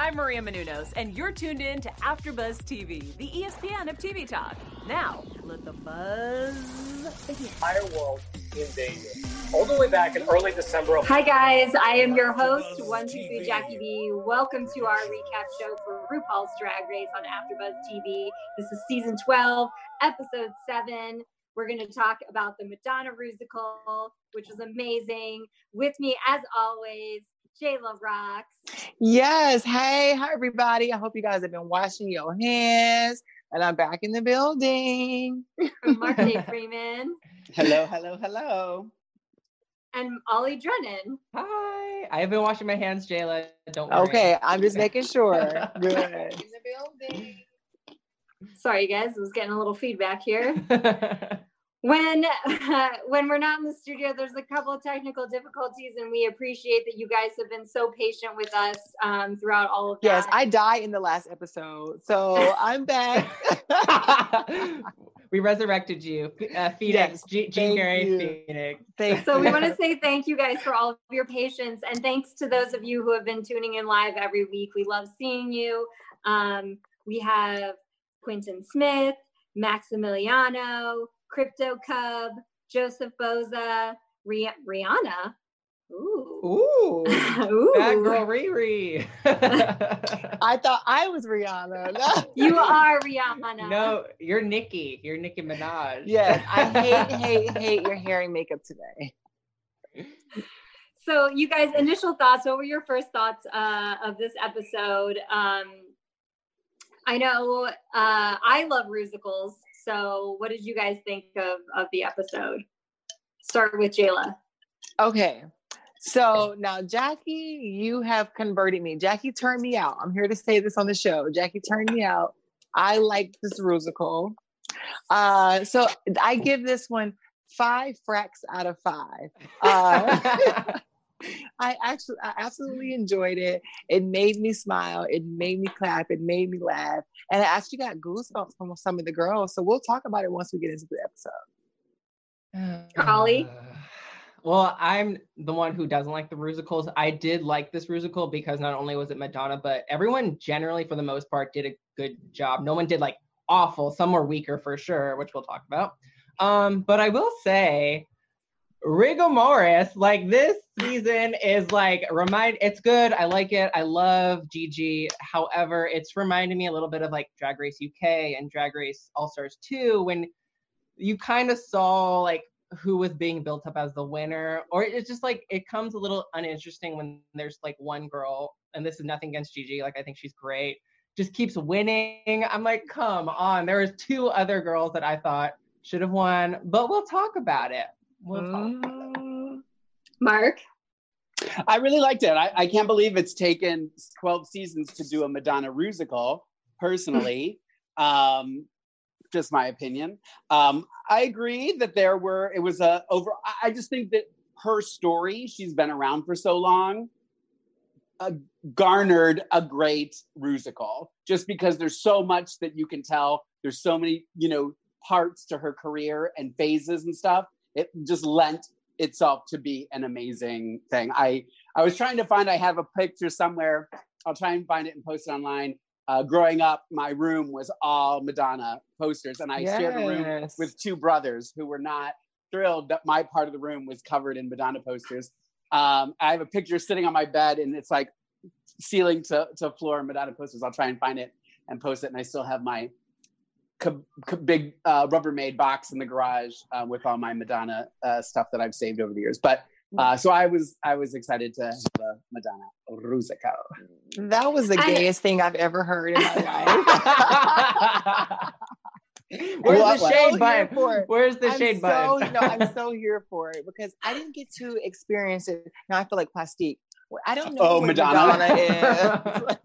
I'm Maria Menounos, and you're tuned in to AfterBuzz TV, the ESPN of TV talk. Now, let the buzz begin. entire world in danger. All the way back in early December of Hi guys, I am your host, One Two Three Jackie B. Welcome to our recap show for RuPaul's Drag Race on AfterBuzz TV. This is season 12, episode 7. We're going to talk about the Madonna Rusical, which was amazing. With me, as always, Jayla Rocks. Yes. Hey, hi everybody. I hope you guys have been washing your hands. And I'm back in the building. Mark Day Freeman Hello, hello, hello. and Ollie Drennan. Hi. I have been washing my hands, Jayla. Don't worry. Okay, I'm just making sure. Good. In the building. Sorry, guys, I was getting a little feedback here. when when we're not in the studio there's a couple of technical difficulties and we appreciate that you guys have been so patient with us um, throughout all of that Yes, I die in the last episode. So I'm back. we resurrected you. Uh, Phoenix, Yes, G- Jean thank Carrey, you. Phoenix. Thank so we want to say thank you guys for all of your patience and thanks to those of you who have been tuning in live every week we love seeing you um, we have quentin smith maximiliano crypto cub joseph boza Rih- rihanna Ooh. Ooh. Ooh. Bad girl Riri. I thought I was Rihanna. No. You are Rihanna. no, you're Nicki. You're Nicki Minaj. Yes, I hate, hate, hate your hair and makeup today. So, you guys, initial thoughts. What were your first thoughts uh, of this episode? Um, I know uh, I love musicals. So, what did you guys think of of the episode? Start with Jayla. Okay. So now, Jackie, you have converted me. Jackie turned me out. I'm here to say this on the show. Jackie turned me out. I like this musical. Uh, so I give this one five fracks out of five. Uh, I actually, I absolutely enjoyed it. It made me smile. It made me clap. It made me laugh. And I actually got goosebumps from some of the girls. So we'll talk about it once we get into the episode. Ollie? Well, I'm the one who doesn't like the musicals. I did like this musical because not only was it Madonna, but everyone generally, for the most part, did a good job. No one did like awful. Some were weaker for sure, which we'll talk about. Um, but I will say, rigor mortis, like this season is like remind. It's good. I like it. I love Gigi. However, it's reminding me a little bit of like Drag Race UK and Drag Race All Stars 2 when you kind of saw like who was being built up as the winner or it's just like it comes a little uninteresting when there's like one girl and this is nothing against Gigi like I think she's great just keeps winning I'm like come on there was two other girls that I thought should have won but we'll talk about it we'll talk. Mm. Mark. I really liked it. I, I can't believe it's taken 12 seasons to do a Madonna musical, personally. um, just my opinion. Um, I agree that there were, it was a over, I- I just think that her story, she's been around for so long, uh, garnered a great musical just because there's so much that you can tell. There's so many, you know, parts to her career and phases and stuff. It just lent itself to be an amazing thing. I I was trying to find. I have a picture somewhere. I'll try and find it and post it online. Uh, growing up, my room was all Madonna posters, and I shared a room with two brothers who were not thrilled that my part of the room was covered in Madonna posters. Um, I have a picture sitting on my bed, and it's like ceiling to, to floor Madonna posters. I'll try and find it and post it, and I still have my co- co- big uh, Rubbermaid box in the garage uh, with all my Madonna uh, stuff that I've saved over the years. But uh, so I was I was excited to have a Madonna Rusical. That was the I- gayest thing I've ever heard in my life. Where's What- the what? shade So button? for. Where's the I'm shade so, button? no, I'm so here for it because I didn't get to experience it. Now I feel like plastique. I don't know Oh, what Madonna. Madonna is.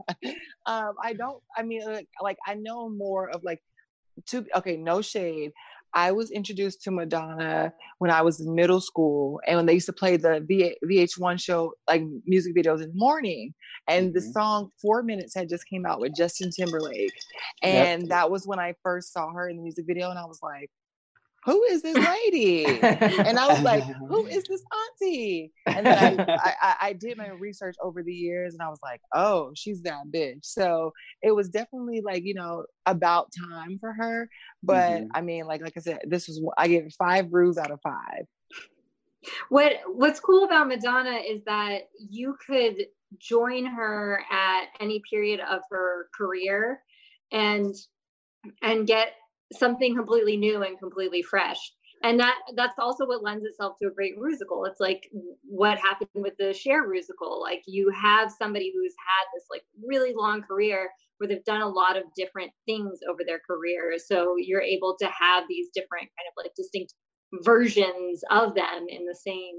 um, I don't. I mean, like, like I know more of like. To okay, no shade. I was introduced to Madonna when I was in middle school, and when they used to play the v- VH1 show, like music videos in the morning, and the Mhm. song Four Minutes had just came out with Justin Timberlake, Yep. and that was when I first saw her in the music video, and I was like, who is this lady? and I was like, who is this auntie? And then I, I, I did my research over the years and I was like, oh, she's that bitch. So it was definitely like, you know, about time for her. But mm-hmm. I mean, like, like I said, this was, I gave five brews out of five. What What's cool about Madonna is that you could join her at any period of her career and and get something completely new and completely fresh and that that's also what lends itself to a great musical it's like what happened with the Cher musical like you have somebody who's had this like really long career where they've done a lot of different things over their career so you're able to have these different kind of like distinct versions of them in the same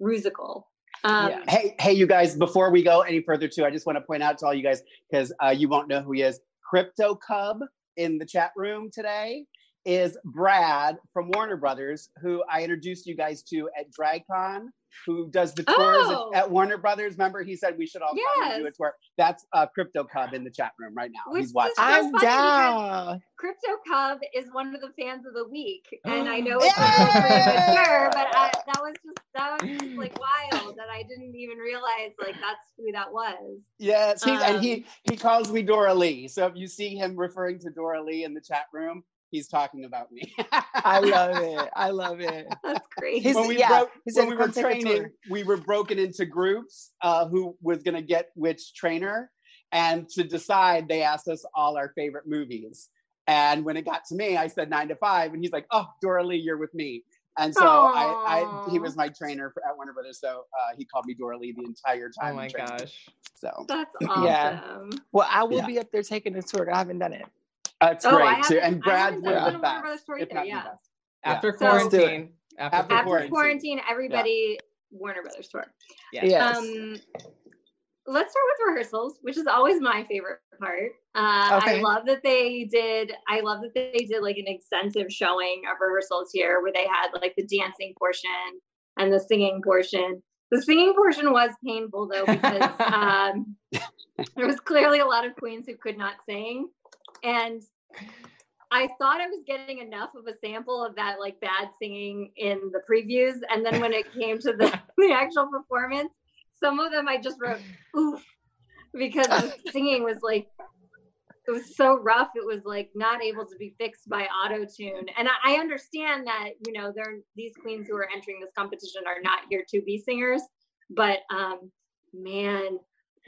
musical um, yeah. Hey, hey, you guys! Before we go any further, too, I just want to point out to all you guys because uh, you won't know who he is. Crypto Cub in the chat room today is Brad from Warner Brothers, who I introduced you guys to at DragCon, who does the tours oh. at, at, Warner Brothers. Remember, he said we should all yes. come and do a tour. That's uh, Crypto Cub in the chat room right now. Which He's watching. I'm down. Crypto Cub is one of the fans of the week, and I know it's premature, but I, that was just that was just like wild that I didn't even realize like that's who that was. Yes, um, and he he calls me Doralee. So if you see him referring to Doralee in the chat room, he's talking about me. I love it. I love it. That's great. when we, yeah, broke, when we were training, we were broken into groups uh, who was going to get which trainer. And to decide, they asked us all our favorite movies. And when it got to me, I said nine to five. And he's like, oh, Doralee, you're with me. And so I, I, he was my trainer for, at Warner Brothers. So uh, he called me Doralee the entire time. Oh my gosh. So that's awesome. Yeah. Well, I will yeah. be up there taking the tour. I haven't done it. That's oh, great too. And Brad's one of the best. Either, yeah. After quarantine. After, after, quarantine. quarantine. everybody yeah. Warner Brothers tour. Yeah. Yes. Um, let's start with rehearsals, which is always my favorite part. Uh, okay. I love that they did. I love that they did like an extensive showing of rehearsals here, where they had like the dancing portion and the singing portion. The singing portion was painful though because um, there was clearly a lot of queens who could not sing, and I thought I was getting enough of a sample of that like bad singing in the previews, and then when it came to the, the actual performance, some of them I just wrote oof because the singing was like it was so rough. It was like not able to be fixed by auto tune and I, I, understand that you know they're these queens who are entering this competition are not here to be singers. But um man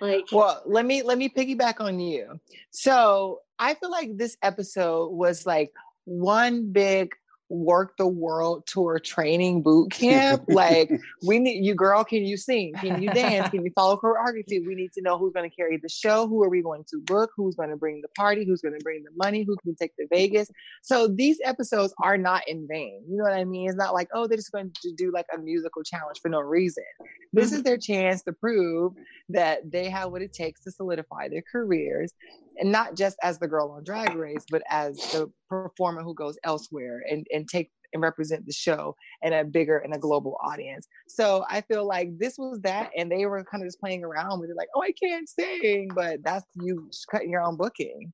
like well let me let me piggyback on you. So i feel like this episode was like one big Werq the World tour training boot camp. like we need you, girl. Can you sing? Can you dance? Can you follow choreography? We need to know who's going to carry the show. Who are we going to book? Who's going to bring the party? Who's going to bring the money? Who can take the Vegas? So these episodes are not in vain. You know what I mean? It's not like oh they're just going to do like a musical challenge for no reason. This is mm-hmm. their chance to prove that they have what it takes to solidify their careers and not just as the girl on drag race but as the performer who goes elsewhere and and take and represent the show in a bigger and a global audience. So I feel like this was that, and they were kind of just playing around with it, like, "Oh, I can't sing," but that's you cutting your own booking.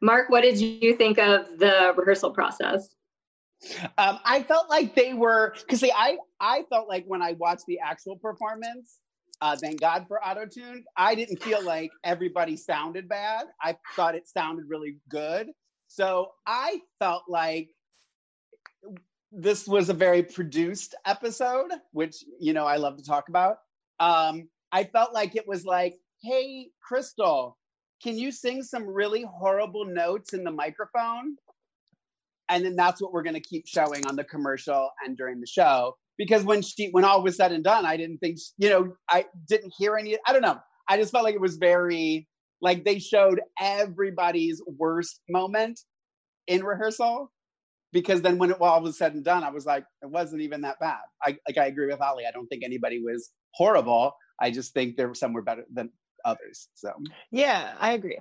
Mark, what did you think of the rehearsal process? Um, I felt like they were because see, I I felt like when I watched the actual performance, uh, thank God for auto tune. I didn't feel like everybody sounded bad. I thought it sounded really good. So I felt like this was a very produced episode, which you know I love to talk about. Um, I felt like it was like, hey, Crystal, can you sing some really horrible notes in the microphone? And then that's what we're going to keep showing on the commercial and during the show. Because when she when all was said and done i didn't think you know i didn't hear any i don't know. I just felt like it was very like they showed everybody's worst moment in rehearsal. Because then when it all was said and done i was like it wasn't even that bad. I like i agree with Ollie. I don't think anybody was horrible. I just think there were some were better than others so. Yeah i agree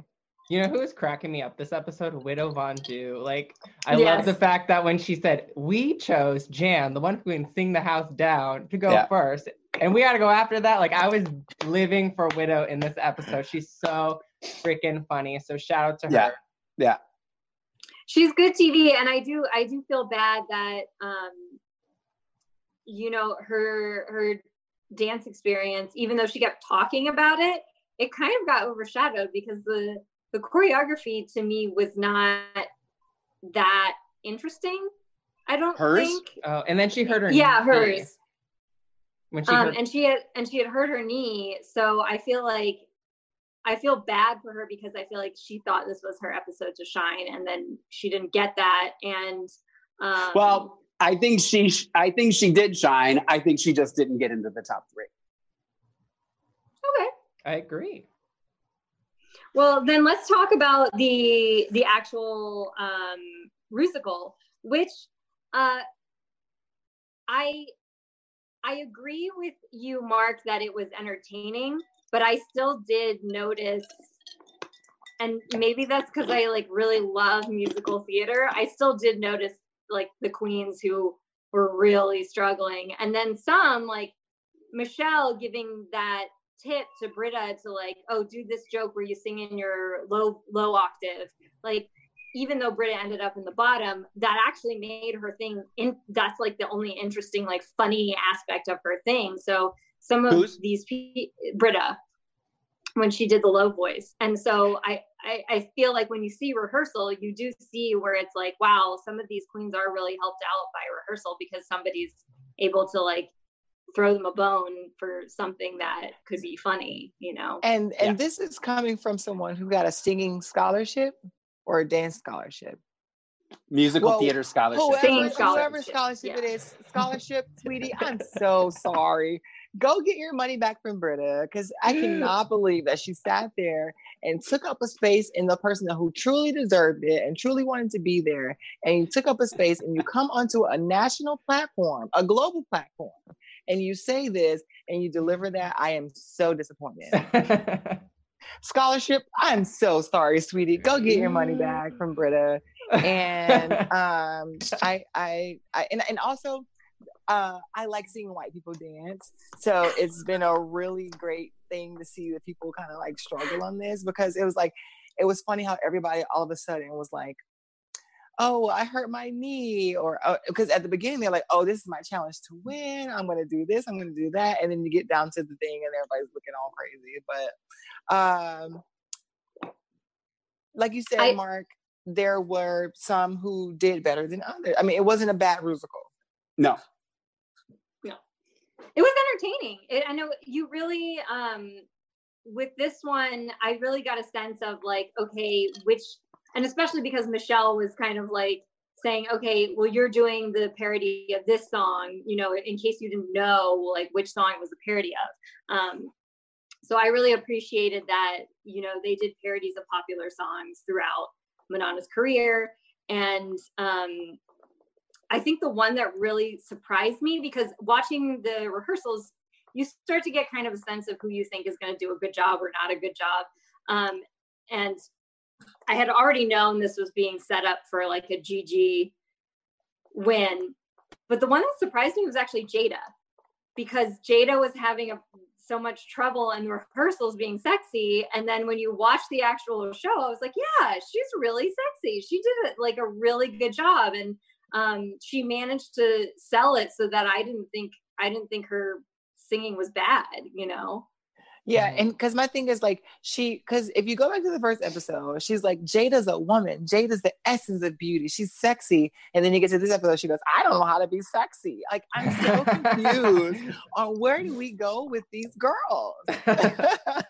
you know who was cracking me up this episode? Widow Von'Du. Like, I yes. love the fact that when she said, We chose Jan, the one who can sing the house down, to go yeah. first. And we got to go after that. Like, I was living for Widow in this episode. She's so freaking funny. So, shout out to yeah. her. Yeah. she's good TV, and I do I do feel bad that um, you know her her dance experience, even though she kept talking about it, it kind of got overshadowed because the the choreography to me was not that interesting. I don't Hers? think. Oh, and then she hurt her. Knee. Yeah, knee hers. When she Um, hurt, and she had and she had hurt her knee, so I feel like I feel bad for her because I feel like she thought this was her episode to shine, and then she didn't get that. And um, Well, I think she, sh- I think she did shine. I think she just didn't get into the top three. okay. I agree. Well, then let's talk about the the actual um, musical, which uh, I I agree with you, Mark, that it was entertaining, but I still did notice, and maybe that's because I like really love musical theater. I still did notice like the queens who were really struggling, and then some like Michelle giving that tip to Brita to like, oh, do this joke where you sing in your low low octave. Like, even though Brita ended up in the bottom, that actually made her thing. In that's like the only interesting, like, funny aspect of her thing. So some of Who's? these Brita when she did the low voice, and so I, I I feel like when you see rehearsal, you do see where it's like, wow, some of these queens are really helped out by rehearsal because somebody's able to like throw them a bone for something that could be funny, you know? And and Yeah. this is coming from someone who got a singing scholarship or a dance scholarship. Musical Well, theater scholarship. Whoever, Singing whoever scholarship, scholarship yeah. is, scholarship, sweetie, I'm so sorry. Go get your money back from Brita because I cannot believe that she sat there and took up a space in the person who truly deserved it and truly wanted to be there. And you took up a space and you come onto a national platform, a global platform, and you say this and you deliver that. I am so disappointed. Scholarship, I'm so sorry, sweetie. Go get your money back from Brita and um I, I i and, and also uh i like seeing white people dance so it's been a really great thing to see that people kind of like struggle on this because it was like it was funny how everybody all of a sudden was like oh i hurt my knee or because at the beginning they're like oh this is my challenge to win i'm gonna do this i'm gonna do that and then you get down to the thing and everybody's looking all crazy but um like you said I- mark there were some who did better than others. I mean, it wasn't a bad musical. no. Yeah. It was entertaining. It, I know you really, um, with this one, I really got a sense of like, okay, which, and especially because Michelle was kind of like saying, okay, well, you're doing the parody of this song, you know, in case you didn't know like which song it was a parody of. Um, so I really appreciated that, you know, they did parodies of popular songs throughout Madonna's career. And um, I think the one that really surprised me because watching the rehearsals, you start to get kind of a sense of who you think is going to do a good job or not a good job. Um, and I had already known this was being set up for like a GG win. But the one that surprised me was actually Jaida because Jaida was having a, so much trouble in rehearsals being sexy. And then when you watch the actual show, I was like, yeah, she's really sexy. She did it like a really good job. And um, she managed to sell it so that I didn't think, I didn't think her singing was bad, you know? Yeah, Mhm. and because my thing is like she, because if you go back to the first episode, she's like Jaida's a woman. Jaida's the essence of beauty. She's sexy, and then you get to this episode, she goes, "I don't know how to be sexy." Like I'm so confused on where do we go with these girls.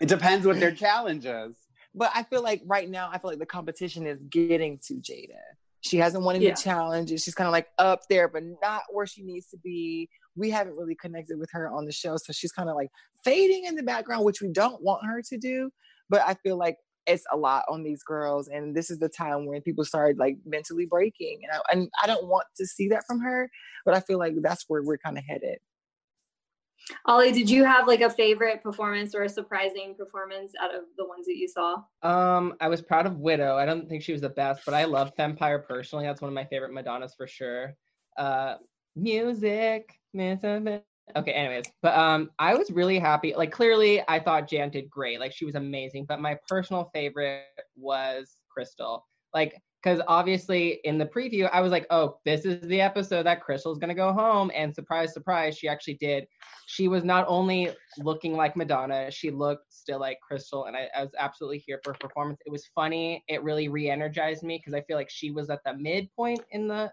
It depends what their challenge is. but I feel like right now, I feel like the competition is getting to Jaida. She hasn't won any Yeah. challenges. She's kind of like up there, but not where she needs to be. We haven't really connected with her on the show, so she's kind of like fading in the background, which we don't want her to do. But I feel like it's a lot on these girls, and this is the time when people start like mentally breaking, and I, and I don't want to see that from her. But I feel like that's where we're kind of headed. Ollie, did you have like a favorite performance or a surprising performance out of the ones that you saw? Um, I was proud of Widow. I don't think she was the best, but I love Vampire personally. That's one of my favorite Madonnas for sure. Uh, music. Okay, anyways, but um, I was really happy. Like, clearly, I thought Jan did great. Like, she was amazing. But my personal favorite was Crystal. Like, because obviously in the preview I was like, oh, this is the episode that Crystal's gonna go home, and surprise, surprise, she actually did. She was not only looking like Madonna, she looked still like Crystal, and I, I was absolutely here for her performance. It was funny. It really re-energized me because I feel like she was at the midpoint in the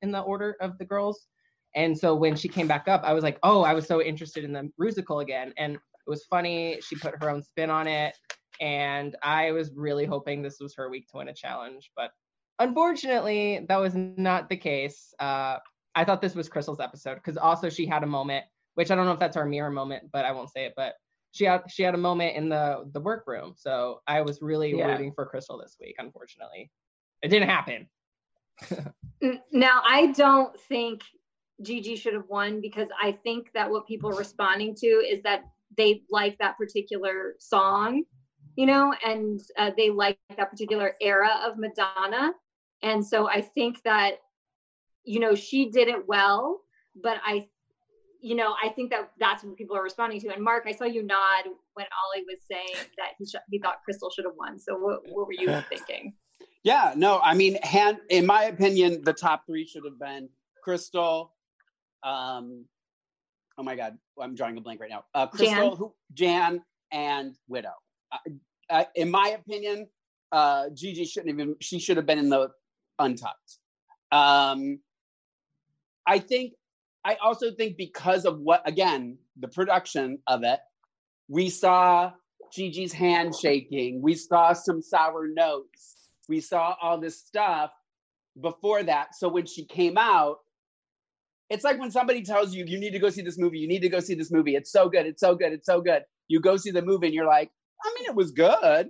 in the order of the girls. And so when she came back up, I was like, oh, I was so interested in the musical again. And it was funny. She put her own spin on it. And I was really hoping this was her week to win a challenge. But unfortunately, that was not the case. Uh, I thought this was Crystal's episode because also she had a moment, which I don't know if that's our mirror moment, but I won't say it. But she had she had a moment in the the workroom. So I was really Yeah. rooting for Crystal this week. Unfortunately, it didn't happen. Now, I don't think Gigi should have won because I think that what people are responding to is that they like that particular song, you know, and uh, they like that particular era of Madonna. And so I think that, you know, she did it well, but I, you know, I think that that's what people are responding to. And Mark, I saw you nod when Ollie was saying that he, sh- he thought Crystal should have won. So what, what were you thinking? Yeah, no, I mean, hand, in my opinion, the top three should have been Crystal. Um, oh my God, I'm drawing a blank right now. Uh, Crystal, Jan. who, Jan, and Widow. Uh, uh, in my opinion, uh, Gigi shouldn't even. She should have been in the untucked. Um, I think. I also think because of what again the production of it, we saw Gigi's hand shaking. We saw some sour notes. We saw all this stuff before that. So when she came out, it's like when somebody tells you you need to go see this movie. You need to go see this movie. It's so good. It's so good. It's so good. You go see the movie and you're like, I mean, it was good.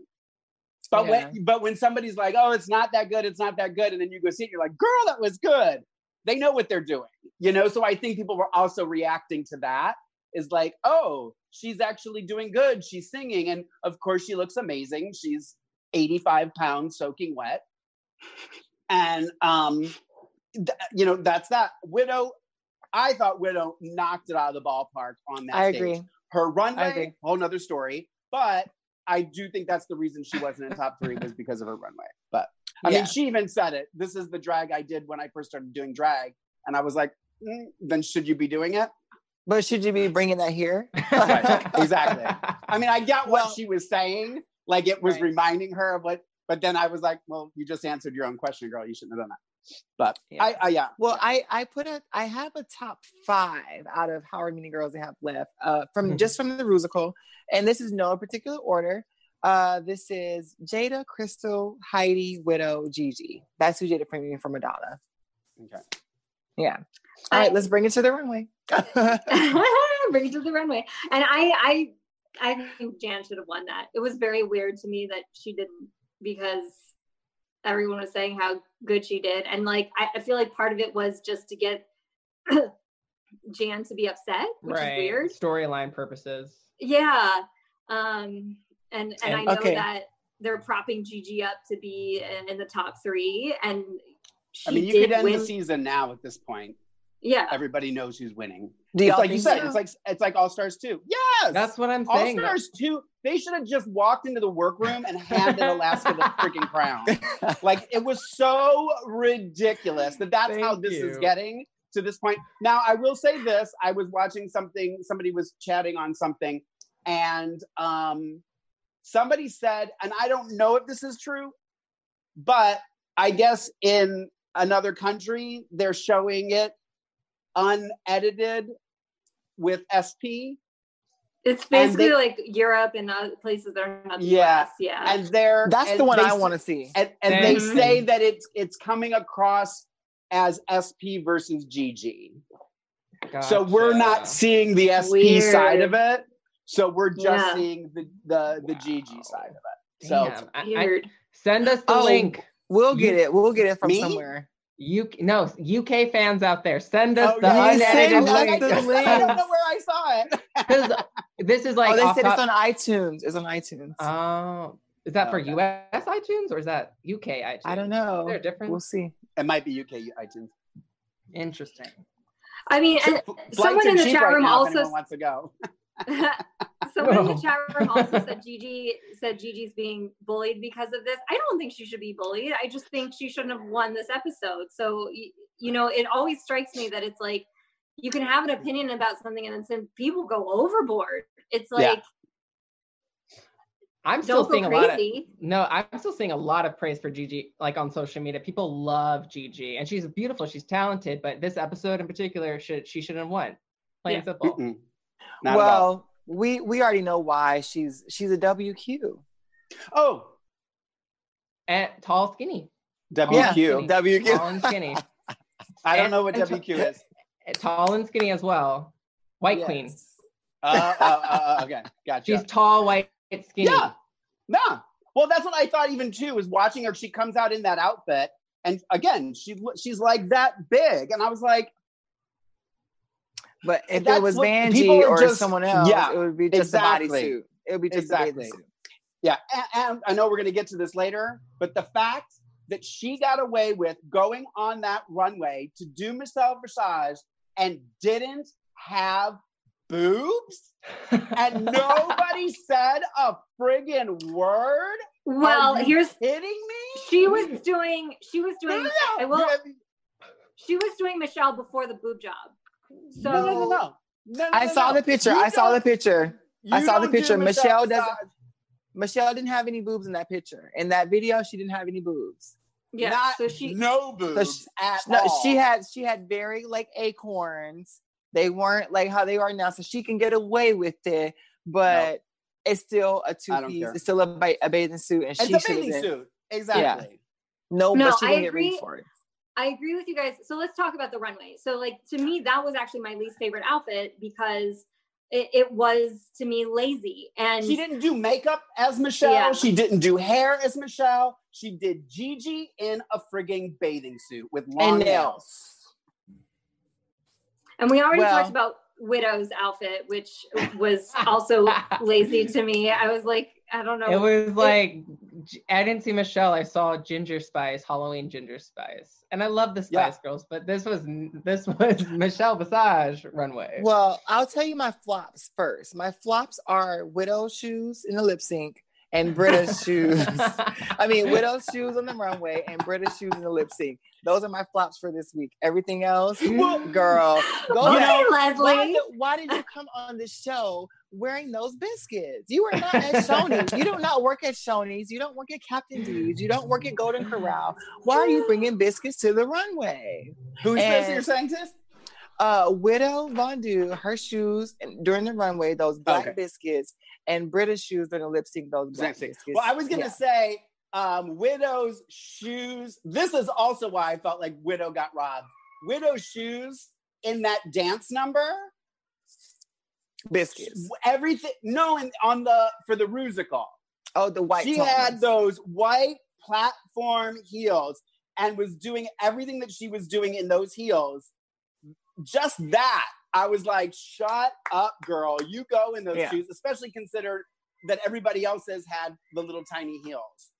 But Yeah. when but when somebody's like, oh, it's not that good, it's not that good, and then you go see it, you're like, girl, that was good. They know what they're doing, you know. So I think people were also reacting to that. Is like, oh, she's actually doing good. She's singing, and of course, she looks amazing. She's 85 pounds soaking wet, and um, th- you know that's that. Widow, I thought Widow knocked it out of the ballpark on that. I stage. agree. Her agree. runway, whole nother story. But I do think that's the reason she wasn't in top three was because of her runway. But I Yeah. mean, she even said it. This is the drag I did when I first started doing drag, and I was like, mm, then should you be doing it? But should you be bringing that here? Right, exactly. I mean, I get what Well- she was saying, like it was Right. reminding her of what. But then I was like, well, you just answered your own question, girl. You shouldn't have done that. But Yeah. I, I, yeah, Well, I I put a I have a top five out of however many girls they have left uh, from Mhm. just from the Rusical, and this is no particular order. Uh, this is Jaida, Crystal, Heidi, Widow, Gigi. That's who Jada Premium for Madonna. okay. Yeah. All right, let's bring it to the runway. bring it to the runway. And I, I, I think Jan should have won that. It was very weird to me that she didn't because everyone was saying how good she did, and like I, I feel like part of it was just to get Jan to be upset, which right. is weird. Storyline purposes. Yeah. Um. And and, And- I know Okay. that they're propping Gigi up to be in, in the top three, and she I mean, you did could end win. the season now at this point. Yeah. Everybody knows who's winning. Do It's like you said. so? It's like it's like All Stars two. Yes, That's what I'm All saying. that- Stars two. They should have just walked into the workroom and handed Alaska the freaking crown. Like it was so ridiculous that that's how Thank this is getting to this point. Now, I will say this: I was watching something. Somebody was chatting on something, and um, somebody said, and I don't know if this is true, but I guess in another country they're showing it unedited with SP, It's basically they- like Europe and other places that are not the Yeah. US. Yeah. and they're That's and the one they I s- want to see. and, and they say that it's it's coming across as SP versus GG. So we're not seeing the SP side of it. So we're just Yeah. seeing the the the GG side of it. So Damn, I- I- send us the Oh, link. We'll get it. We'll get it from Me? somewhere. You no UK fans out there, send us Oh, the yeah, unedited send us link. I don't know where I saw it. Because this is like oh, they said top- it's on iTunes. It's on iTunes. Oh, is that oh, for Okay. US iTunes or is that UK iTunes? I don't know. Is there a difference? We'll see. It might be UK iTunes. Interesting. I mean, and someone in the cheap chat right room now also wants to go. someone in the No. chat room also said Gigi said Gigi's being bullied because of this. I don't think she should be bullied. I just think she shouldn't have won this episode. So y- you know, it always strikes me that it's like you can have an opinion about something and then people go overboard. It's Yeah. like I'm still seeing go a lot of no, I'm still seeing a lot of praise for Gigi, like on social media. People love Gigi, and she's beautiful. She's talented, but this episode in particular, should she shouldn't have won. Plain and simple. Mm-mm. Well, we we already know why she's she's a WQ. Oh, And tall, skinny, WQ. skinny. WQ. tall and skinny, I don't And- know what and- WQ is. Tall and skinny as well. White Yes. queen. Uh, uh, uh, uh, okay, gotcha. She's tall, white, skinny. Yeah. Nah. Well, that's what I thought even too was watching her. She comes out in that outfit, and again, she she's like that big, and I was like, But if it was what- Vanjie or just- someone else, yeah, it would be just exactly. a bodysuit. It would be just a Exactly. bathing suit. yeah. And, and I know we're gonna get to this later, but the fact that she got away with going on that runway to do Michelle Visage and didn't have boobs, and nobody said a friggin' word. Well, Are you here's kidding me. she was doing she was No, no, doing no. I will- she was doing Michelle before the boob job. So no, no, no, no. No, no, I no, saw no. the picture. You I saw the picture. I saw the don't do picture. Michelle doesn't- Michelle didn't have any boobs in that picture. In that video, she didn't have any boobs. yeah, Not, so she no boobs she- at No, all. she had she had very like acorns. They weren't like how they are now, so she can get away with it. But it's still a two piece. It's still a, ba- a bathing suit, and It's she a should have bathing been suit. Exactly. no, No, but she didn't get ready for it. I agree with you guys. So let's talk about the runway. So like to me, that was actually my least favorite outfit because it, it was to me lazy and She didn't do makeup as Michelle. Yeah. She didn't do hair as Michelle. She did Gigi in a frigging bathing suit with long And nails. and we already Well- talked about Widow's outfit, which was also lazy to me. I was like, I don't know. It was like I didn't see Michelle. I saw Ginger Spice, Halloween Ginger Spice, and I love the Yeah. Spice Girls, but this was this was Michelle Visage runway. Well, I'll tell you my flops first. My flops are widow shoes in the lip sync and Brita's shoes. I mean, widow shoes on the runway and Brita's shoes in the lip sync. Those are my flops for this week. Everything else, Well, girl, go okay, back. Why Leslie. did, why did you come on the show wearing those biscuits? You are not at Shoney's. You do not work at Shoney's. You don't work at Captain D's. You don't work at Golden Corral. Why are you bringing biscuits to the runway? This And- you're saying this? uh widow Von'Du, her shoes and during the runway, those black Okay. biscuits, and Brita's shoes during the lip sync, those black biscuits. Well, I was gonna Yeah. say um, Widow's shoes. This is also why I felt like Widow got robbed. Widow's shoes in that dance number. Biscuits. Everything. No, and on the for the Rusical. Oh, the white. she tones. had those white platform heels and was doing everything that she was doing in those heels. Just that, I was like, shut up, girl. You go in those Yeah. shoes, especially considered that everybody else has had the little tiny heels.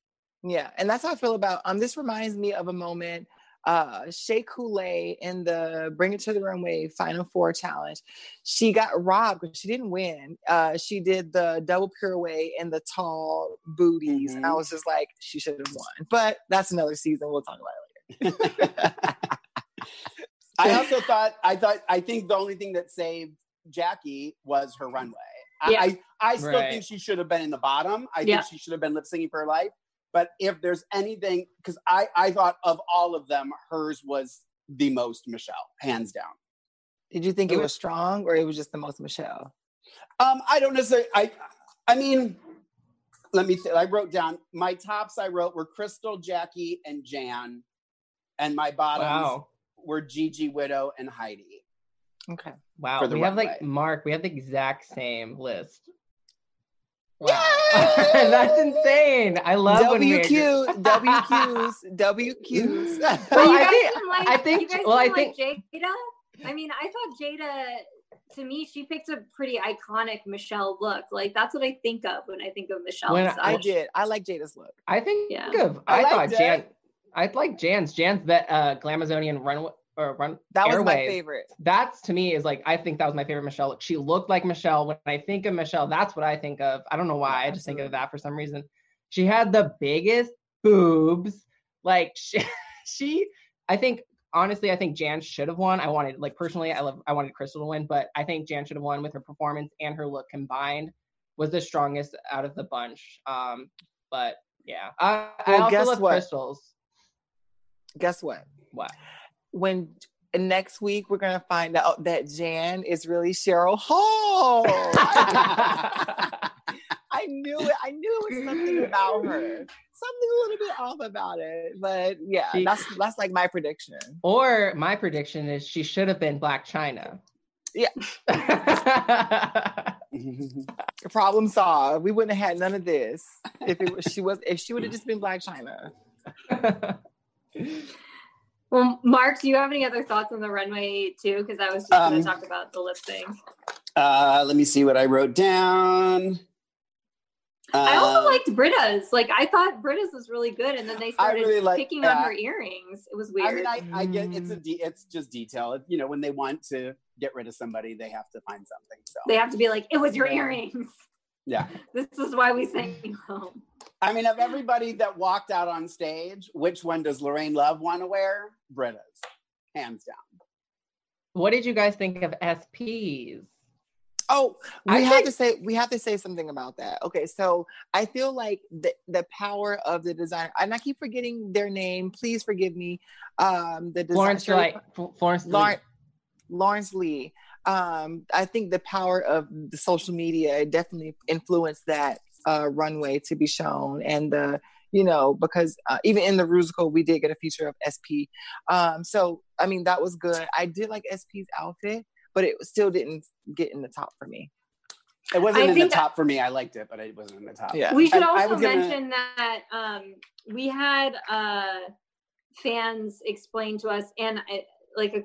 Yeah, and that's how I feel about um. This reminds me of a moment. Uh, Shea Coulee in the Bring It to the Runway Final Four challenge, she got robbed because she didn't win. Uh, she did the double pirouette and the tall booties, and I Mhm. was just like, she should have won. But that's another season. We'll talk about it later. I also thought, I thought, I think the only thing that saved Jackie was her runway. I, Yeah. I, I still Right. think she should have been in the bottom. I Yeah. think she should have been lip singing for her life. But if there's anything, because I, I thought of all of them, hers was the most Michelle, hands down. Did you think It it was- was strong or it was just the most Michelle? Um, I don't necessarily. I, I mean, let me. Th- I wrote down my tops. I wrote were Crystal, Jackie, and Jan, and my bottoms wow, were Gigi, Widow, and Heidi. Okay. wow. for the We have like. Mark. We have the exact same list. Yay! That's insane. I love when we agree. WQ, WQs, WQs. Well, you I think- like, I think- you guys well, I didn't like Jaida. I mean, I thought Jaida. To me, she picked a pretty iconic Michelle look. Like that's what I think of when I think of Michelle. When Visage. I did. I like Jaida's look. I think Yeah. of. I I, thought liked Jan. I like Jan's. Jan's that uh, Glamazonian runway or run That was my favorite. That's to me is like I think that was my favorite Michelle. She looked like Michelle. When I think of Michelle, that's what I think of. I don't know why. Yeah, I just think of that for some reason. She had the biggest boobs. Like she, she I think honestly, I think Jan should have won. I wanted like personally, I love I wanted Crystal to win, but I think Jan should have won with her performance and her look combined was the strongest out of the bunch. Um, but yeah, I, I also guess love what? crystals. Guess what? What? When next week we're gonna find out that Jan is really Cheryl Hall. I knew it. I knew it was something about her. Something a little bit off about it. But yeah, She- that's that's like my prediction. Or my prediction is she should have been Blac Chyna. Yeah. Problem solved. We wouldn't have had none of this if it was she was if she would have just been Blac Chyna. Well, Mark, do you have any other thoughts on the runway too? Because I was just going Um, to talk about the lip sync. uh, let me see what I wrote down. I also Uh, liked Brita's. Like I thought Brita's was really good, and then they started really like- picking yeah. on her earrings. It was weird. I mean, I, I get it's a de- it's just detail. You know, when they want to get rid of somebody, they have to find something. So they have to be like, "It was your Yeah. earrings." Yeah, This is why we sent you home. I mean, of everybody that walked out on stage, which one does Lorraine Love want to wear? Brita's, hands down. what did you guys think of SPs? Oh, we I have think- to say we have to say something about that. Okay, so I feel like the the power of the designer, and I keep forgetting their name. Please forgive me. Um, the Florence designer, like F- Florence Lee. Lawrence, Lawrence Lee. Um, I think the power of the social media definitely influenced that uh, runway to be shown, and the you know because uh, even in the musical we did get a feature of SP. Um, so I mean that was good. I did like SP's outfit, but it still didn't get in the top for me. It wasn't I in the think that- top for me. I liked it, but it wasn't in the top. Yeah. We should I- I also was gonna- mention that um, we had uh, fans explain to us, and I, like a,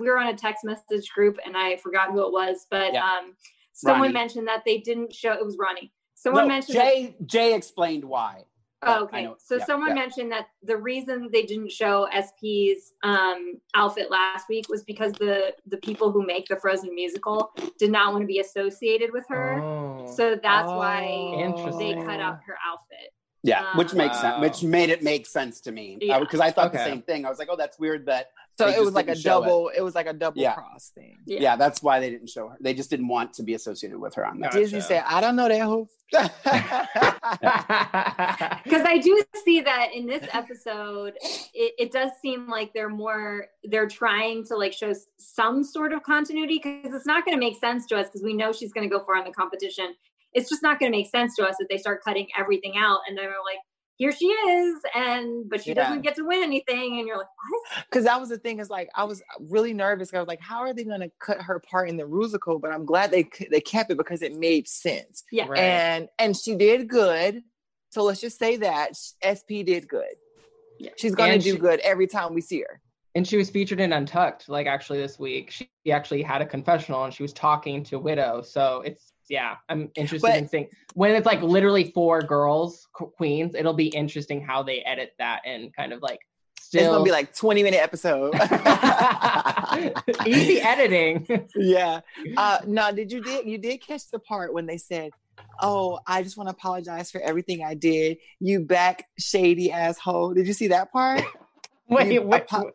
we were on a text message group, and I forgot who it was, but Yeah. um, someone Ronnie. mentioned that they didn't show. It was Ronnie. Someone No, mentioned. that- Jay. Jay explained why. Oh, okay. So Yeah, someone yeah. mentioned that the reason they didn't show SP's um, outfit last week was because the the people who make the Frozen musical did not want to be associated with her. Oh. So that's why they cut out her outfit. Yeah, which Um, makes sense. Which made it make sense to me Yeah. because I thought the same thing. I was like, oh, that's weird that. So it was like a didn't it. double. It. was like a double Yeah. cross thing. Yeah. Yeah. that's why they didn't show her. They just didn't want to be associated with her on that. Gotcha. Disney said, "I don't know that who." Because I do see that in this episode, it, it does seem like they're more they're trying to like show some sort of continuity because it's not going to make sense to us because we know she's going to go far in the competition. It's just not going to make sense to us if they start cutting everything out and they're like, here she is, and but she Yeah. doesn't get to win anything, and you're like, what? Because that was the thing. Is like I was really nervous I was like, "How are they going to cut her part in the musical?" But I'm glad they they kept it because it made sense. Yeah. Right. And and she did good. So let's just say that SP did good. Yeah. She's going to do she- good every time we see her. and she was featured in Untucked, like actually this week. She actually had a confessional and she was talking to Widow. So it's yeah, I'm interested But- in seeing when it's like literally four girls, qu- queens. It'll be interesting how they edit that and kind of like It's still going to be like 20 minute episode. easy editing. yeah. Uh no, did you did you did catch the part when they said, "Oh, I just want to apologize for everything I did. You back shady asshole." Did you see that part? Wait, You wait, apo-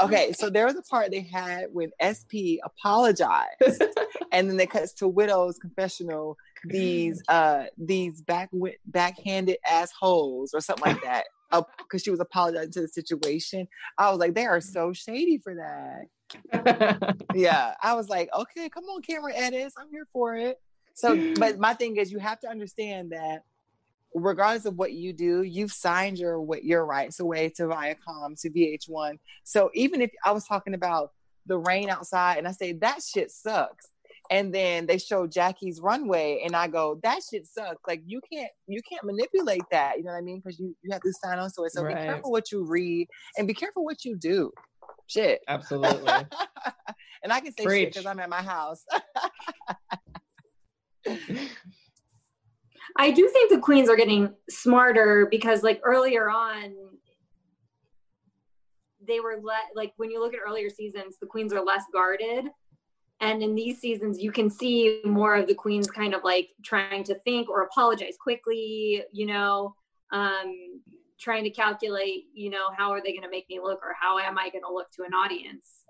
Okay, so there was a part they had when SP apologized, and then they cuts to Widow's confessional. These uh these back backhanded assholes or something like that, because she was apologizing to the situation. I was like, they are so shady for that. Yeah, I was like, okay, come on, camera edits, I'm here for it. So, but my thing is, you have to understand that regardless of what you do, you've signed your what your rights away to Viacom to VH1. So even if I was talking about the rain outside and I say that shit sucks, and then they show Jackie's runway and I go that shit sucks. Like you can't you can't manipulate that. You know what I mean? Because you you have to sign on to it. So Right. be careful what you read and be careful what you do. Shit. Absolutely. and I can say shit because I'm at my house. I do think the queens are getting smarter because like earlier on they were let like when you look at earlier seasons, the queens are less guarded. And in these seasons, you can see more of the queens kind of like trying to think or apologize quickly, you know, um, trying to calculate, you know, how are they going to make me look or how am I going to look to an audience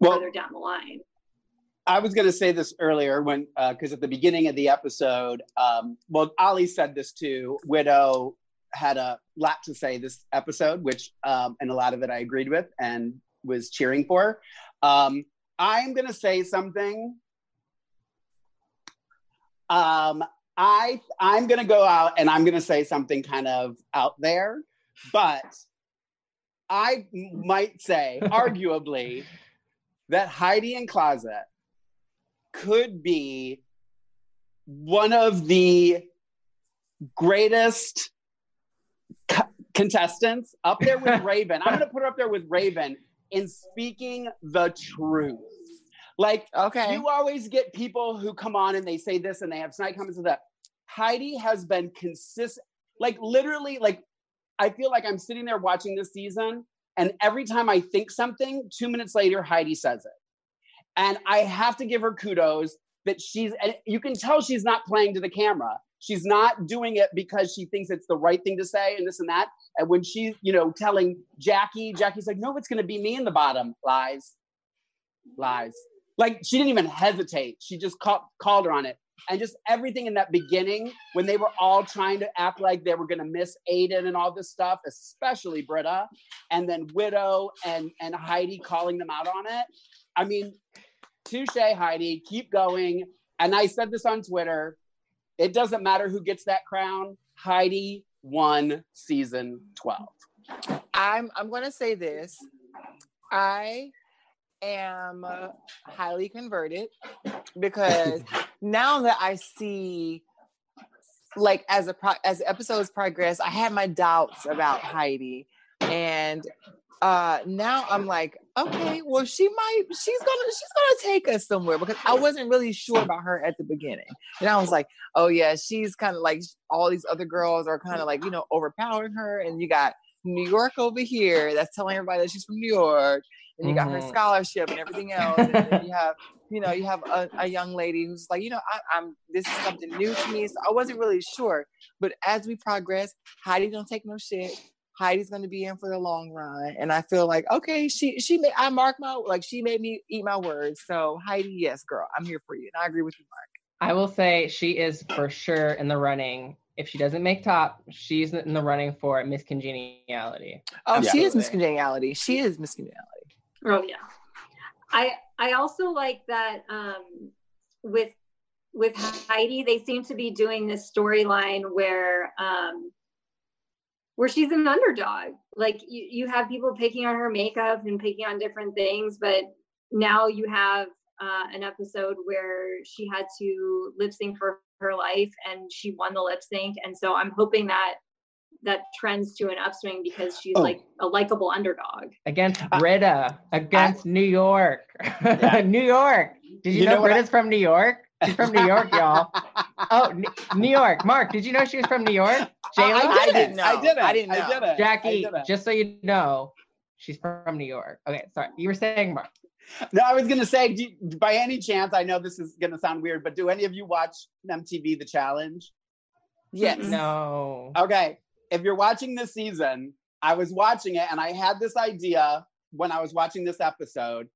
Well- further down the line. I was going to say this earlier when, because at the beginning of the episode, um, well, Ollie said this too. Widow had a lot to say this episode, which, um, and a lot of it I agreed with and was cheering for. Um, I'm going to say something. Um, I I'm going to go out and I'm going to say something kind of out there, but I might say, arguably, that Heidi N Closet could be one of the greatest co- contestants up there with Raven. I'm going to put her up there with Raven in speaking the truth. Like, Okay. you always get people who come on and they say this and they have snide comments of that. Heidi has been consistent, like literally, like I feel like I'm sitting there watching this season, and every time I think something, two minutes later, Heidi says it. And I have to give her kudos that she's, and you can tell she's not playing to the camera. She's not doing it because she thinks it's the right thing to say and this and that. And when she's, you know, telling Jackie, Jackie's like, no, it's going to be me in the bottom. Lies. Lies. Like she didn't even hesitate. She just call, called her on it. And just everything in that beginning, when they were all trying to act like they were going to miss Aiden and all this stuff, especially Brita, and then Widow and and Heidi calling them out on it. I mean, touche, Heidi, keep going. And I said this on Twitter. It doesn't matter who gets that crown. Heidi won season 12. I'm I'm going to say this. I am uh, highly converted because now that I see like as a pro- as episodes progress, I had my doubts about Heidi and uh now I'm like, okay, well she might she's gonna she's gonna take us somewhere because I wasn't really sure about her at the beginning. And I was like, oh yeah, she's kind of like all these other girls are kind of like, you know, overpowering her. And you got New York over here that's telling everybody that she's from New York, and you got her Mhm. scholarship and everything else. And then you have, you know, you have a, a young lady who's like, you know, I, I'm this is something new to me. So I wasn't really sure. But as we progress, Heidi don't take no shit. Heidi's gonna be in for the long run. And I feel like, okay, she she made I mark my like she made me eat my words. So Heidi, yes, girl, I'm here for you. And I agree with you, Mark. I will say she is for sure in the running. If she doesn't make top, she's in the running for Miss Congeniality. Oh, she is Miss Congeniality. She is Miss Congeniality. Oh yeah. I I also like that um with with Heidi, they seem to be doing this storyline where um where she's an underdog. Like you, you have people picking on her makeup and picking on different things, but now you have uh, an episode where she had to lip sync for her life and she won the lip sync. And so I'm hoping that that trends to an upswing because she's Oh. like a likable underdog. Against uh, Brita, against New York. New York. Did you, You know, know what I- Brita's from New York? She's from New York, y'all. Oh, New York. Mark, did you know she was from New York? Jayla? I, I didn't. didn't know. I didn't. I didn't I know. didn't. I Jackie, didn't. just so you know, she's from New York. Okay, sorry. You were saying, Mark. No, I was gonna say, do you- by any chance, I know this is gonna sound weird, but do any of you watch MTV The Challenge? Yes. No. Okay, if you're watching this season, I was watching it and I had this idea when I was watching this episode.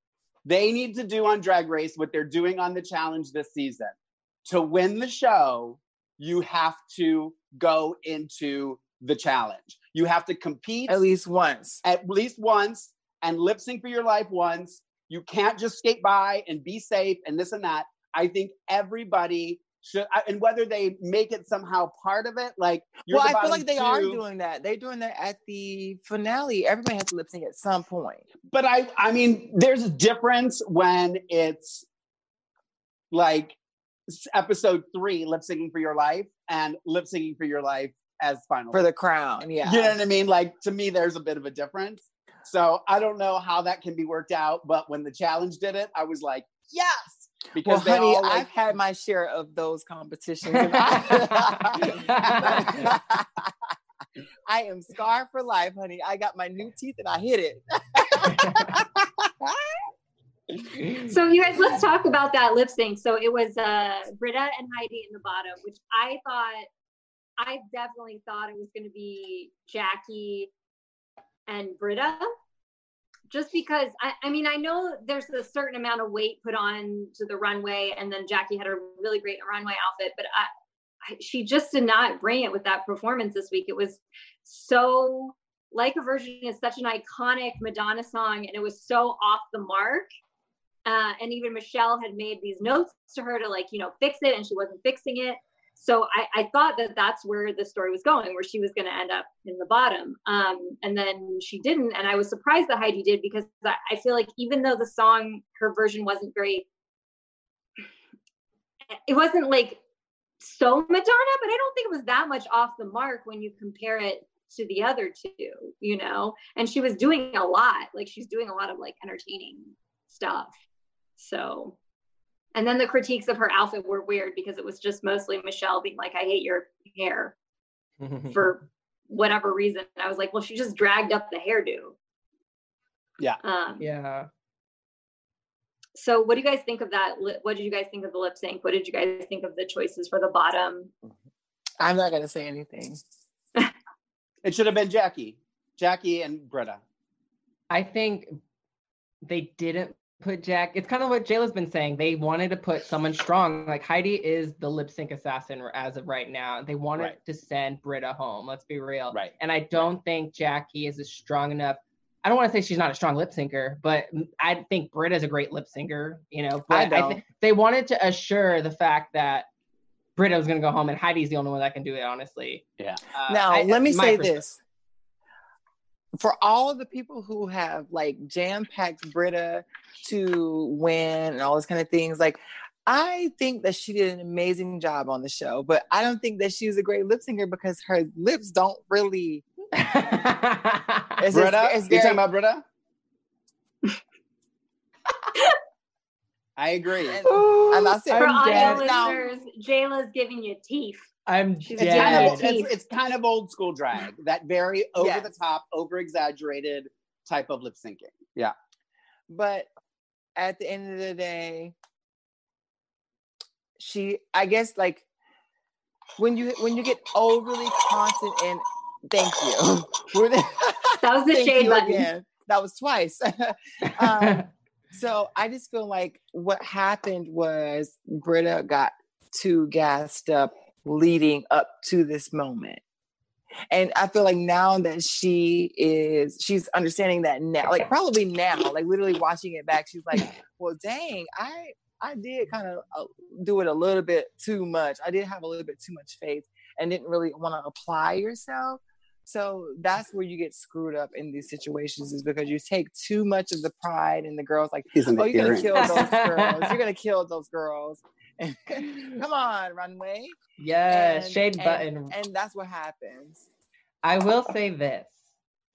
They need to do on Drag Race what they're doing on the challenge this season. To win the show, you have to go into the challenge. You have to compete At least once. at least once and lip sync for your life once. You can't just skate by and be safe and this and that. I think everybody should, I- and whether they make it somehow part of it, like well, I feel like they are doing that. They're doing that at the finale. Everybody has to lip sync at some point. But I, I mean, there's a difference when it's like episode three, lip syncing for your life, and lip syncing for your life as final. For the crown. Yeah. You know what I mean? Like to me, there's a bit of a difference. So I don't know how that can be worked out, but when the challenge did it, I was like, yes, because they honey, all like, I've had my share of those competitions. I, I am scarred for life, honey. I got my new teeth and I hit it. So you guys, let's talk about that lip sync. So it was uh Brita and Heidi in the bottom, which I thought I definitely thought it was gonna be Jackie and Brita. Just because I, I mean I know there's a certain amount of weight put on to the runway, and then Jackie had a really great runway outfit, but I, I she just did not bring it with that performance this week. It was so like a version is such an iconic Madonna song, and it was so off the mark uh, and even Michelle had made these notes to her to like, you know, fix it, and she wasn't fixing it. So I, I thought that that's where the story was going, where she was going to end up in the bottom. Um, and then she didn't. And I was surprised that Heidi did because I, I feel like even though the song, her version wasn't very, it wasn't like so Madonna, but I don't think it was that much off the mark when you compare it to the other two, you know? And she was doing a lot. Like she's doing a lot of like entertaining stuff. So, and then the critiques of her outfit were weird because it was just mostly Michelle being like, I hate your hair for whatever reason. And I was like, well, she just dragged up the hairdo. Yeah. Um, yeah. So, what do you guys think of that? What did you guys think of the lip sync? What did you guys think of the choices for the bottom? I'm not gonna say anything. It should have been Jackie. Jackie and Brita. I think they didn't put Jack. It's kind of what Jayla's been saying. They wanted to put someone strong. Like Heidi is the lip sync assassin as of right now. They wanted Right. to send Brita home. Let's be real. Right. And I don't think Jackie is a strong enough. I don't want to say she's not a strong lip syncer, but I think Brita's a great lip syncer. You know, but I I don't. thi- they wanted to assure the fact that Brita was going to go home, and Heidi's the only one that can do it. Honestly. Yeah. Uh, now I- let me say this for all of the people who have like jam-packed brita to win and all those kind of things like i think that she did an amazing job on the show but i don't think that she's a great lip singer because her lips don't really it's, Brita? it's, it's you talking about Brita? I agree. and, and that's it For I'm audio dead. Now- listeners, Jayla's giving you teeth. I'm She's It's kind, of, it's, it's kind of old school drag, that very over the top, over exaggerated type of lip syncing. Yeah. but at the end of the day she i guess like when you when you get overly constant and thank you the- That was the thank shade button. again. that was twice um, so i just feel like what happened was brita got too gassed up leading up to this moment. And i feel like now that she is she's understanding that now like probably now like literally watching it back she's like well dang i i did kind of uh, do it a little bit too much. I did have a little bit too much faith and didn't really want to apply yourself. So that's where you get screwed up in these situations is because you take too much of the pride and the girls like in oh you're gonna kill those girls. You're gonna kill those girls come on runway yes, And- shade and- button. and that's what happens I will say this.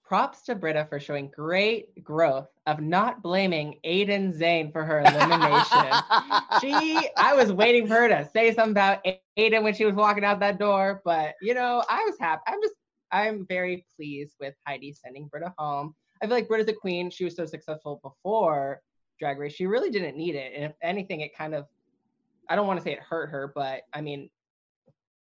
Props to Brita for showing great growth of not blaming Aiden Zhane for her elimination. she, I was waiting for her to say something about Aiden when she was walking out that door, but you know, I was happy. I'm just, I'm very pleased with Heidi sending Brita home. I feel like Brita's a queen. She was so successful before Drag Race. She really didn't need it. And if anything, it kind of, I don't want to say it hurt her, but I mean,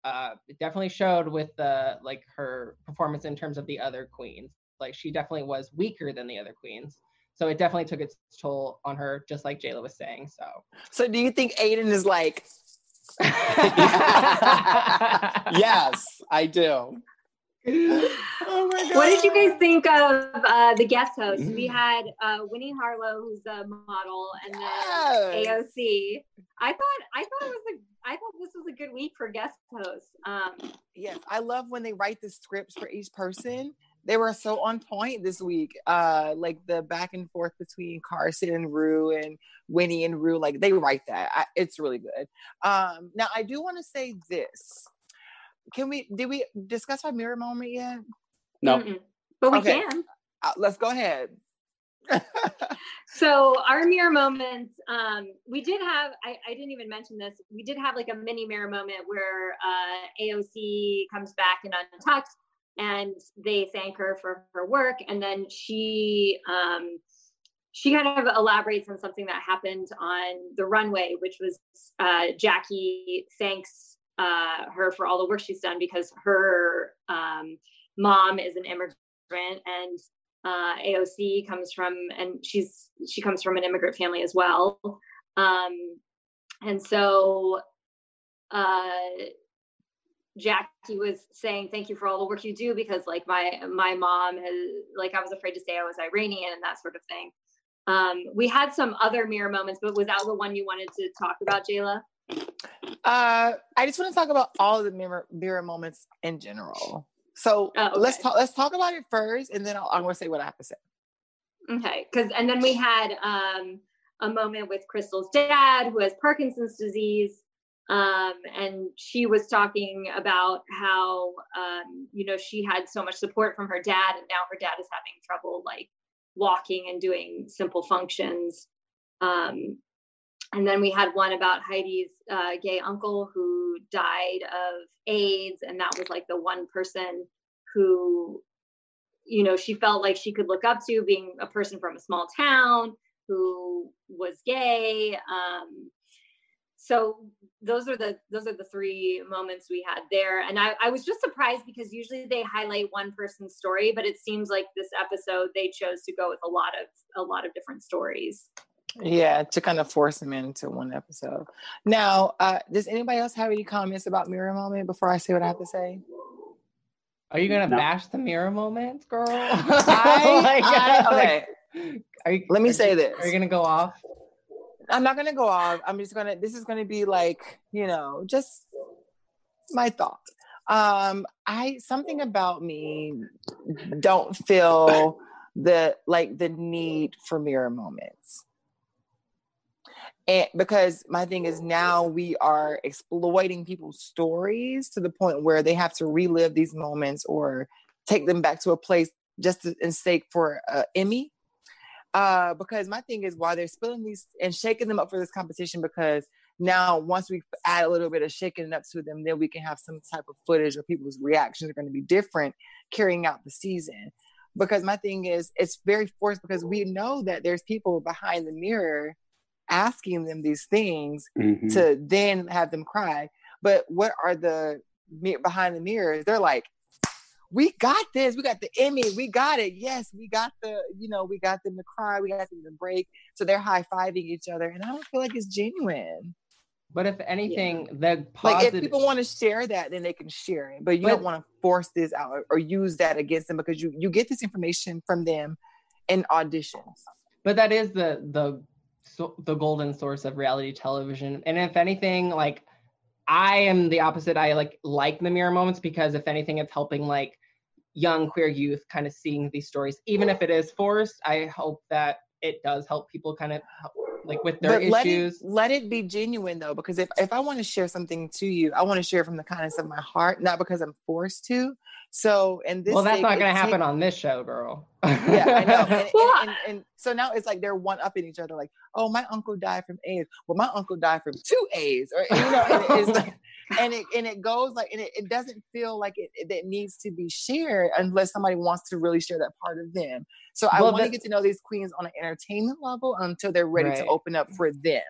uh, it definitely showed with the like her performance in terms of the other queens. Like she definitely was weaker than the other queens. So it definitely took its toll on her, just like Jayla was saying. So so do you think aiden is like yes, I do. Oh my god What did you guys think of uh, the guest hosts? Mm. We had uh, Winnie Harlow, who's a model, and then AOC. I thought I thought it was a I thought this was a good week for guest hosts. Um, yes i love when they write the scripts for each person they were so on point this week uh like the back and forth between carson and Ru and winnie and Ru like they write that I, it's really good um now i do want to say this can we did we discuss our mirror moment yet No. mm-mm. but we Okay. can. uh, let's go ahead So our mirror moments, um, we did have. I, I didn't even mention this. We did have like a mini mirror moment where uh, AOC comes back and untucked. and they thank her for her work. And then she um, she kind of elaborates on something that happened on the runway, which was uh, Jackie thanks uh, her for all the work she's done because her um, mom is an immigrant and uh, AOC comes from, and she's she comes from an immigrant family as well. Um, and so uh, Jackie was saying, "Thank you for all the work you do," because like my my mom has like I was afraid to say I was Iranian and that sort of thing. Um, we had some other mirror moments, but was that the one you wanted to talk about, Jayla? Uh, I just want to talk about all the mirror mirror moments in general. So Oh, okay. let's talk. Let's talk about it first, and then I'll, I'm going to say what I have to say. Okay, because and then we had um, a moment with Crystal's dad who has Parkinson's disease, um, and she was talking about how um, you know she had so much support from her dad, and now her dad is having trouble like walking and doing simple functions. Um, and then we had one about Heidi's uh, gay uncle who died of AIDS, and that was like the one person who you know she felt like she could look up to being a person from a small town who was gay um so those are the those are the three moments we had there. And I, I was just surprised because usually they highlight one person's story but it seems like this episode they chose to go with a lot of a lot of different stories Yeah, to kind of force them into one episode. Now, uh, does anybody else have any comments about mirror moment before I say what I have to say? Are you gonna No. bash the mirror moments, girl? I, Like, I- okay, are you, let me are say you- this. Are you gonna go off? I'm not gonna go off. I'm just gonna. This is gonna be like you know, just my thought. Um, I something about me don't feel the like the need for mirror moments. And because my thing is now we are exploiting people's stories to the point where they have to relive these moments or take them back to a place just to, in sake for uh, Emmy uh, because my thing is why they're spilling these and shaking them up for this competition, because now once we add a little bit of shaking it up to them, then we can have some type of footage or people's reactions are going to be different carrying out the season. Because my thing is, it's very forced because we know that there's people behind the mirror asking them these things Mhm. to then have them cry. But what are the behind the mirrors? They're like, we got this. We got the Emmy. We got it. Yes, we got the, you know, we got them to cry. We got them to break. So they're high fiving each other. And I don't feel like it's genuine. But if anything, the Like if people want to share that, then they can share it. But you But- don't want to force this out or, or use that against them because you you get this information from them in auditions. but that is the the so, the golden source of reality television. And if anything like i am the opposite. I like like the mirror moments because if anything it's helping like young queer youth kind of seeing these stories. Even if it is forced i hope that it does help people kind of like with their but let it, issues let it be genuine though, because if, if I want to share something to you, I want to share from the kindness of my heart, not because I'm forced to. So, and this well that's thing, not going to happen take- on this show girl yeah, I know. And, and- Well, and, and so now it's like they're one upping each other. Like, oh, my uncle died from AIDS. Well, my uncle died from two AIDS, or you know, it's like, and it and it goes like, and it, it doesn't feel like it, it, it needs to be shared unless somebody wants to really share that part of them. So I Well, want to get to know these queens on an entertainment level until they're ready to open up for them.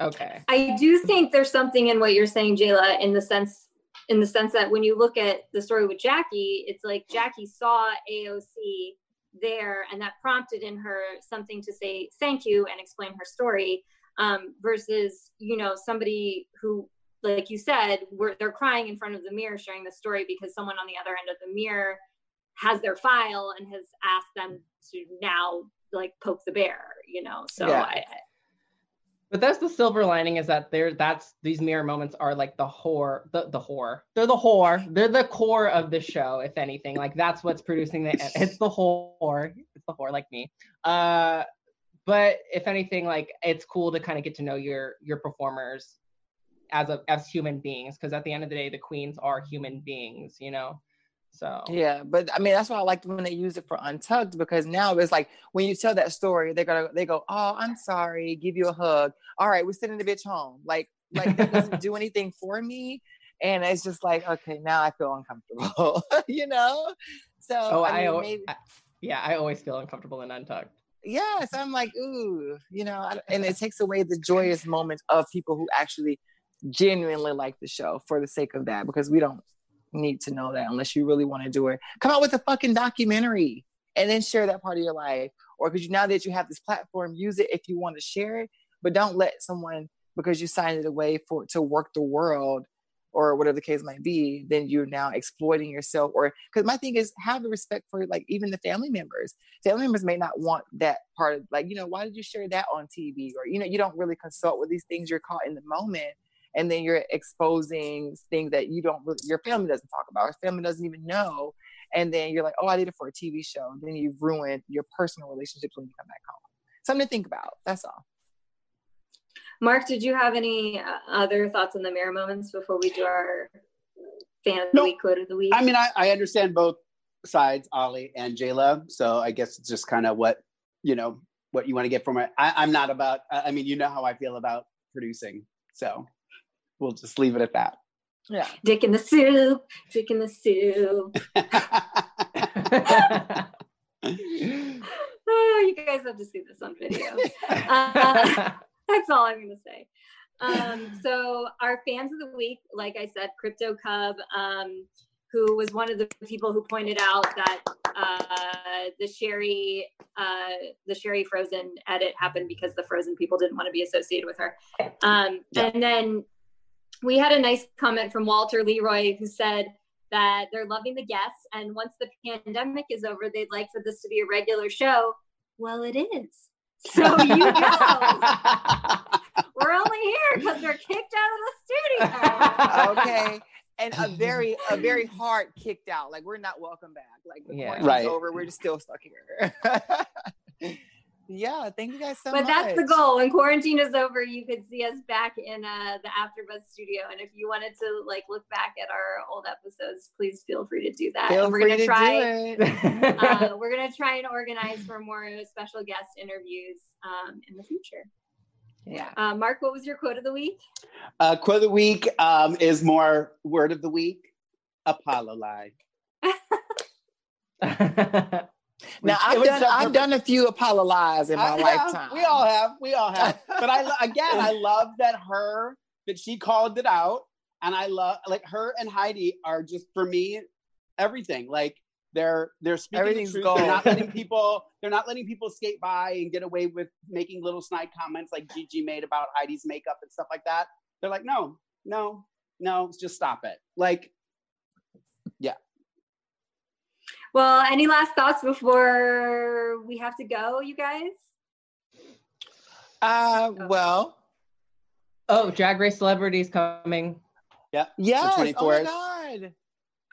okay I do think there's something in what you're saying, Jayla, in the sense in the sense that when you look at the story with Jackie, it's like Jackie saw AOC there and that prompted in her something to say thank you and explain her story um, versus you know somebody who like you said where they're crying in front of the mirror sharing the story because someone on the other end of the mirror has their file and has asked them to now like poke the bear you know so Yeah. I, But that's the silver lining is that there that's these mirror moments are like the whore, the the whore. They're the whore. They're the core of the show, if anything. Like that's what's producing the it's the whore. It's the whore like me. Uh but if anything, like it's cool to kind of get to know your your performers as a as human beings, because at the end of the day, the queens are human beings, you know. So Yeah, but I mean that's why I liked when they use it for Untucked because now it's like when you tell that story, they're gonna they go, Oh, I'm sorry, give you a hug. All right, we're sending the bitch home. Like like that doesn't do anything for me. and it's just like, okay, now I feel uncomfortable, you know. So Oh, I, I, mean, al- maybe, I- yeah, I always feel uncomfortable in untucked. yeah. So I'm like, ooh, you know, I- and it takes away the joyous moment of people who actually genuinely like the show for the sake of that, because we don't need to know that unless you really want to do it. Come out with a fucking documentary and then share that part of your life, or because you now that you have this platform, use it if you want to share it, but don't let someone because you signed it away for to Werq the World or whatever the case might be, then you're now exploiting yourself. Or because my thing is have the respect for like even the family members. Family members may not want that part of like, you know, why did you share that on TV? Or, you know, you don't really consult with these things. You're caught in the moment. And then you're exposing things that you don't really, your family doesn't talk about, your family doesn't even know. And then you're like, oh, I did it for a TV show. Then you've ruined your personal relationships when you come back home. Something to think about. That's all. Mark, did you have any uh, other thoughts on the mirror moments before we do our fan of the No. week, quote of the week? I mean, I, I understand both sides, Ollie and Jayla. So I guess it's just kind of what you know what you want to get from it. I, I'm not about. I I mean, you know how I feel about producing, so we'll just leave it at that. Yeah. Dick in the soup, dick in the soup. Oh, you guys have to see this on video. Uh, that's all I'm going to say. Um, so our fans of the week, like I said, Crypto Cub, um, who was one of the people who pointed out that uh, the Sherry, uh, the Sherry Frozen edit happened because the Frozen people didn't want to be associated with her. Um, Yeah. And then we had a nice comment from Walter Leroy who said that they're loving the guests, and once the pandemic is over, they'd like for this to be a regular show. Well, it is. So you know, we're only here because we're kicked out of the studio. okay and a very a very hard kicked out like we're not welcome back like the Yeah. quarantine's Right. over we're just still stuck here yeah thank you guys so but much But that's the goal. When quarantine is over, you could see us back in uh, the AfterBuzz studio. And if you wanted to like look back at our old episodes, please feel free to do that. feel and we're free gonna to try. do it uh, we're gonna try and organize for more special guest interviews um, in the future. yeah Uh, Mark, what was your quote of the week? uh, quote of the week um, is more word of the week. Apollo lie. now i've done i've done a few apollo lies in my I have. lifetime We all have. We all have. But I again, I love that her that she called it out, and I love like her and Heidi are just for me everything. Like they're they're speaking Everything's the truth. They're not letting people they're not letting people skate by and get away with making little snide comments like Gigi made about Heidi's makeup and stuff like that. They're like, no, no, no, just stop it. Like Well, any last thoughts before we have to go, you guys? uh well oh, Drag Race celebrities coming. Yeah. yes oh my god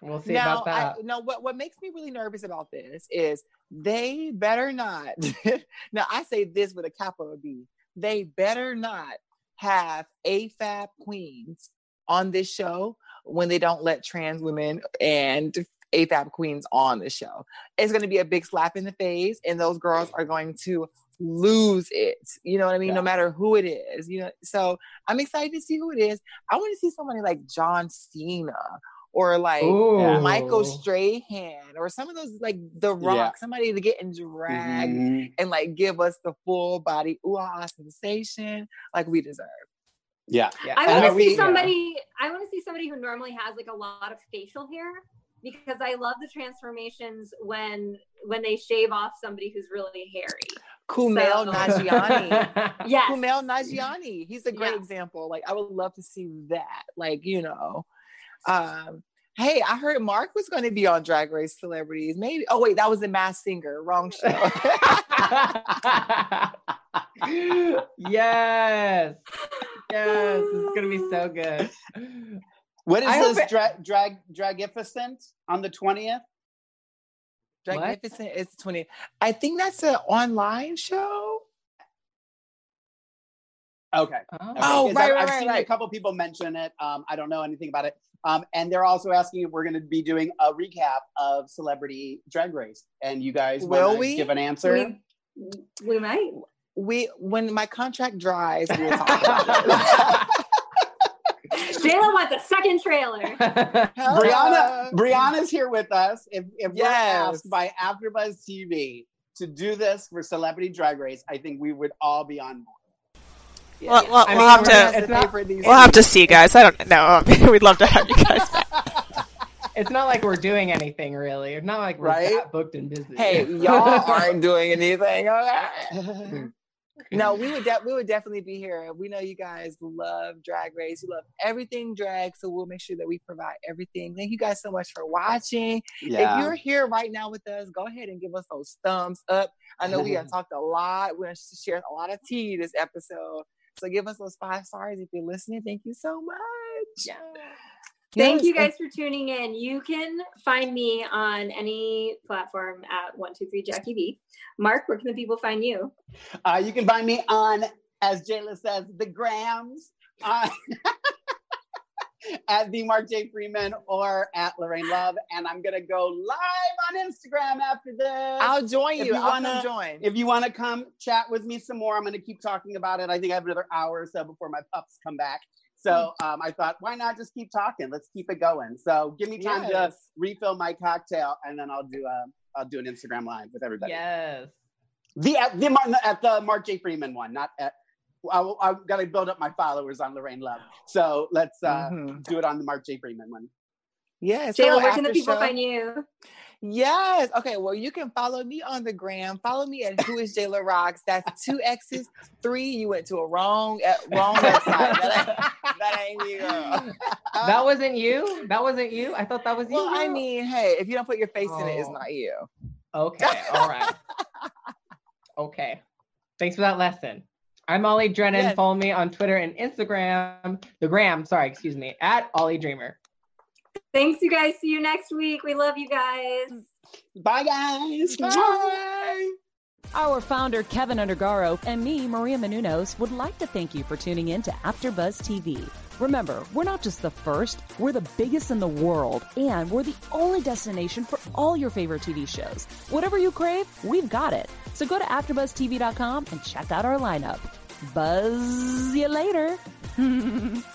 We'll see now, about that. I, no, what, what makes me really nervous about this is they better not. now, I say this with a capital B. They better not have AFAB queens on this show when they don't let trans women and AFAB queens on the show. It's going to be a big slap in the face, and those girls are going to lose it. You know what I mean? Yeah. No matter who it is. You know, so I'm excited to see who it is. I want to see somebody like John Cena or like Ooh. Michael Strahan or some of those like The Rock, Yeah. somebody to get in drag mhm, and like give us the full body ooh ah sensation like we deserve. yeah. Yeah. I want to see we- somebody. I want to see somebody who normally has like a lot of facial hair because I love the transformations when when they shave off somebody who's really hairy. Kumail So- Nanjiani. Yes. Kumail Nanjiani. He's a great Yeah. example. Like I would love to see that. Like, you know. Um Hey, I heard Mark was going to be on Drag Race Celebrities. Maybe. Oh wait, that was the Masked Singer. Wrong show. yes. Yes. It's gonna be so good. What is I this it- drag drag Dragnificent on the twentieth? What? Magnificent is the 20th. I think that's an online show. Okay. Oh. Okay, Oh, 'cause right, I've, right, I've right, seen right. a couple people mention it. Um, I don't know anything about it. Um, and they're also asking if we're going to be doing a recap of Celebrity Drag Race, and you guys Will we? give an answer? We, we might. We when my contract dries, we'll talk about it. Jayla wants a second trailer. Brianna, Brianna's here with us. If, if we're asked by AfterBuzz TV to do this for Celebrity Drag Race, I think we would all be on board. Well, well, I we'll mean, have to. gonna- not- We'll have to see, guys. I don't know. We'd love to have you guys back. it's not like we're doing anything really. It's not like we're Right? that booked and busy. Hey, y'all aren't doing anything. No, we would de- we would definitely be here. We know you guys love Drag Race. You love everything drag, so we'll make sure that we provide everything. Thank you guys so much for watching. If you're here right now with us, go ahead and give us those thumbs up. I know we have talked a lot. We're going to share a lot of tea this episode. So give us those five stars if you're listening. Thank you so much. Yeah. Thank Yes, you guys for tuning in. You can find me on any platform at one two three Jackie B. Mark, where can the people find you? Uh, you can find me on, as Jayla says, the grams uh, at the Mark J. Freeman or at Lorraine Love. And I'm going to go live on Instagram after this. I'll join If you. you I'll wanna- come join. if you want to come chat with me some more, I'm going to keep talking about it. I think I have another hour or so before my pups come back. So um, I thought, why not just keep talking? Let's keep it going. So give me time to Yes. refill my cocktail, and then I'll do a I'll do an Instagram live with everybody. Yes. The at the at the Mark J. Freeman one, not at. I, I've got to build up my followers on Lorraine Love. So let's uh, Mhm. do it on the Mark J. Freeman one. Yes. Jayla, so where can the people show- find you? Yes. Okay. Well, you can follow me on the gram. Follow me at Who is Jayla Rocks. That's two X's, three. You went to a wrong uh, wrong website. That ain't, that ain't girl. That wasn't you? That wasn't you? I thought that was you. Well, I mean, hey, if you don't put your face in it, it's Oh. not you. Okay, all right. okay. Thanks for that lesson. I'm Ollie Drennan. Yes. Follow me on Twitter and Instagram. The gram, sorry, excuse me, at Ollie Dreamer. Thanks, you guys. See you next week. We love you guys. Bye, guys. Bye. Our founder, Keven Undergaro, and me, Maria Menounos, would like to thank you for tuning in to AfterBuzz TV. Remember, we're not just the first, we're the biggest in the world, and we're the only destination for all your favorite TV shows. Whatever you crave, we've got it. So go to AfterBuzzTV.com and check out our lineup. Buzz you later.